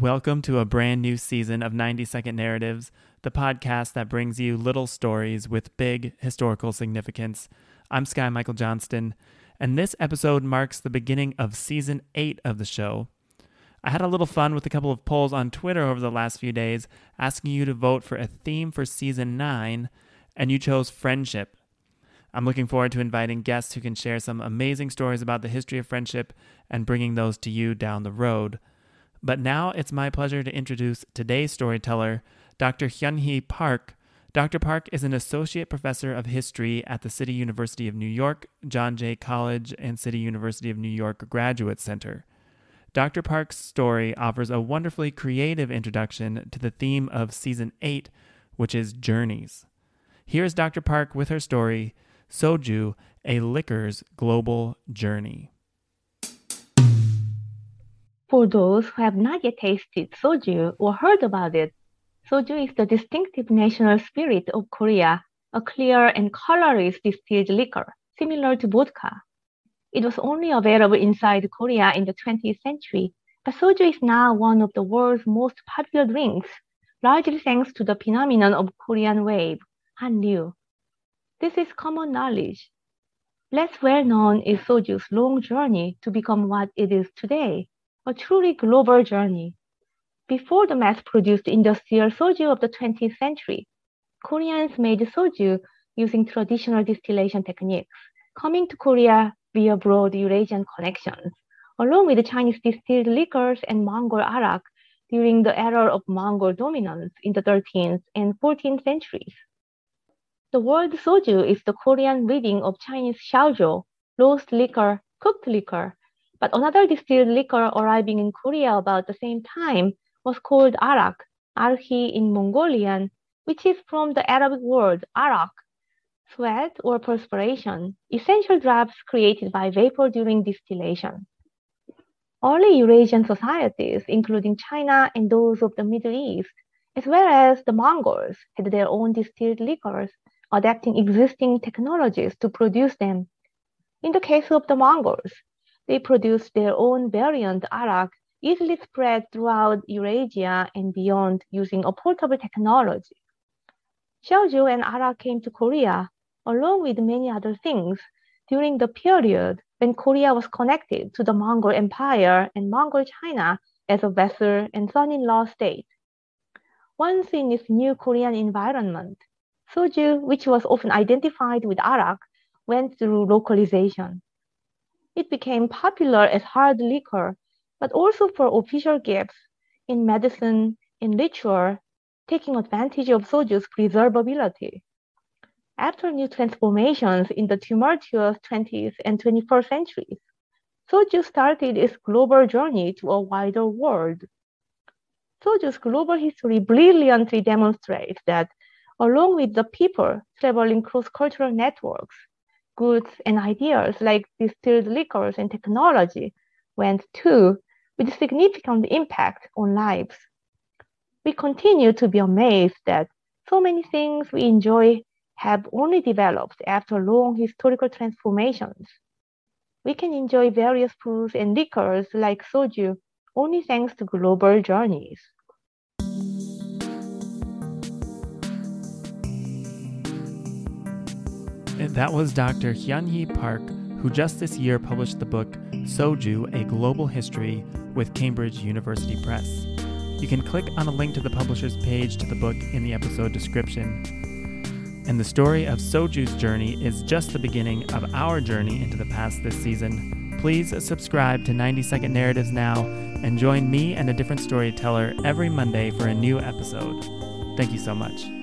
Welcome to a brand new season of 90 Second Narratives, the podcast that brings you little stories with big historical significance. I'm Sky Michael Johnston, and this episode marks the beginning of season 8 of the show. I had a little fun with a couple of polls on Twitter over the last few days asking you to vote for a theme for season 9, and you chose friendship. I'm looking forward to inviting guests who can share some amazing stories about the history of friendship and bringing those to you down the road. But now it's my pleasure to introduce today's storyteller, Dr. Hyunhee Park. Dr. Park is an associate professor of history at the City University of New York, John Jay College, and City University of New York Graduate Center. Dr. Park's story offers a wonderfully creative introduction to the theme of season 8, which is journeys. Here's Dr. Park with her story Soju, a liquor's global journey. For those who have not yet tasted soju or heard about it, soju is the distinctive national spirit of Korea, a clear and colorless distilled liquor, similar to vodka. It was only available inside Korea in the 20th century, but soju is now one of the world's most popular drinks, largely thanks to the phenomenon of Korean wave, Hallyu. This is common knowledge. Less well known is soju's long journey to become what it is today, a truly global journey. Before the mass-produced industrial soju of the 20th century, Koreans made soju using traditional distillation techniques, coming to Korea via broad Eurasian connections, along with Chinese distilled liquors and Mongol arak during the era of Mongol dominance in the 13th and 14th centuries. The word soju is the Korean reading of Chinese shaojiu, roast liquor, cooked liquor, but another distilled liquor arriving in Korea about the same time was called arak, arkhi in Mongolian, which is from the Arabic word arak, sweat or perspiration, essential drops created by vapor during distillation. Early Eurasian societies, including China and those of the Middle East, as well as the Mongols, had their own distilled liquors, adapting existing technologies to produce them. In the case of the Mongols, they produced their own variant arak, easily spread throughout Eurasia and beyond using a portable technology. Shaojiu and arak came to Korea, along with many other things, during the period when Korea was connected to the Mongol Empire and Mongol China as a vassal and son-in-law state. Once in its new Korean environment, soju, which was often identified with arak, went through localization. It became popular as hard liquor, but also for official gifts in medicine, in literature, taking advantage of soju's preservability. After new transformations in the tumultuous 20th and 21st centuries, soju started its global journey to a wider world. Soju's global history brilliantly demonstrates that, along with the people traveling cross-cultural networks, goods and ideas like distilled liquors and technology went too with significant impact on lives. We continue to be amazed that so many things we enjoy have only developed after long historical transformations. We can enjoy various foods and liquors like soju only thanks to global journeys. That was Dr. Hyunhee Park, who just this year published the book Soju, A Global History with Cambridge University Press. You can click on a link to the publisher's page to the book in the episode description. And the story of Soju's journey is just the beginning of our journey into the past this season. Please subscribe to 90 Second Narratives now and join me and a different storyteller every Monday for a new episode. Thank you so much.